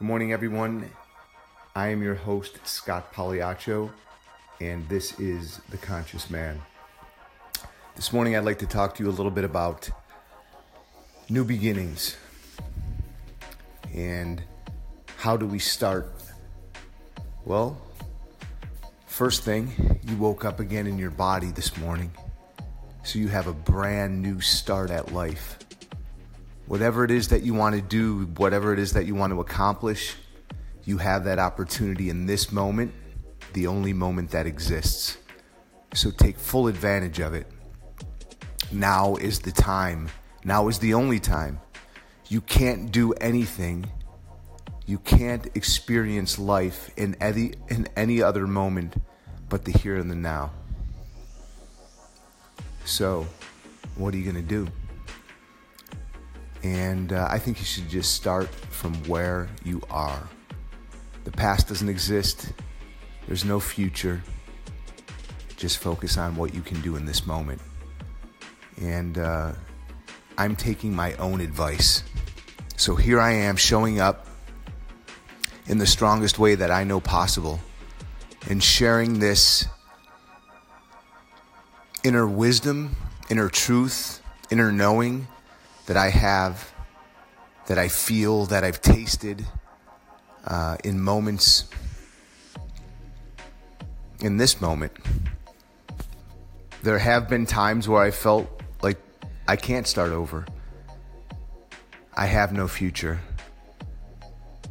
Good morning, everyone. I am your host, Scott Pagliaccio, and this is The Conscious Man. This morning, I'd like to talk to you a little bit about new beginnings and how do we start? Well, first thing, you woke up again in your body this morning, so you have a brand new start at life. Whatever it is that you want to do, whatever it is that you want to accomplish, you have that opportunity in this moment, the only moment that exists. So take full advantage of it. Now is the time. Now is the only time. You can't do anything. You can't experience life in any, in any other moment but the here and the now. So, what are you going to do? And uh, I think you should just start from where you are. The past doesn't exist, there's no future. Just focus on what you can do in this moment. And uh, I'm taking my own advice. So here I am showing up in the strongest way that I know possible and sharing this inner wisdom, inner truth, inner knowing that I have, that I feel, that I've tasted uh, in moments, in this moment. There have been times where I felt like I can't start over. I have no future.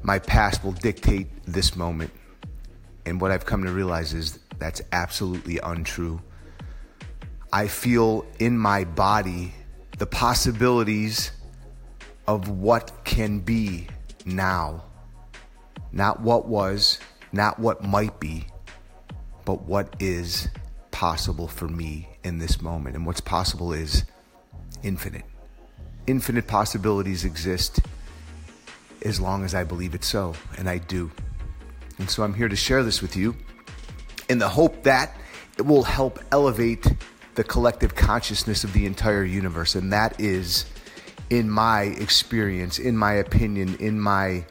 My past will dictate this moment. And what I've come to realize is that's absolutely untrue. I feel in my body the possibilities of what can be now. Not what was, not what might be, but what is possible for me in this moment. And what's possible is infinite. Infinite possibilities exist as long as I believe it so, and I do. And so I'm here to share this with you in the hope that it will help elevate the collective consciousness of the entire universe. And that is, in my experience, in my opinion, in my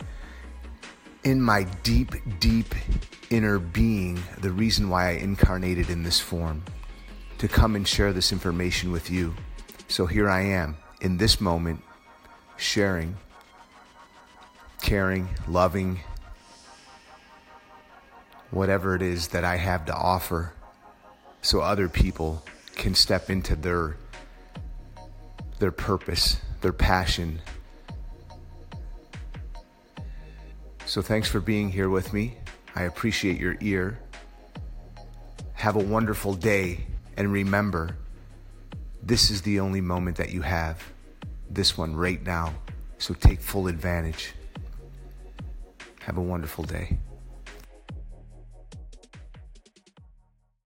in my deep, deep inner being, the reason why I incarnated in this form to come and share this information with you. So here I am in this moment, sharing, caring, loving, whatever it is that I have to offer so other people can step into their their purpose, their passion. So thanks for being here with me. I appreciate your ear. Have a wonderful day and remember this is the only moment that you have. This one right now. So take full advantage. Have a wonderful day.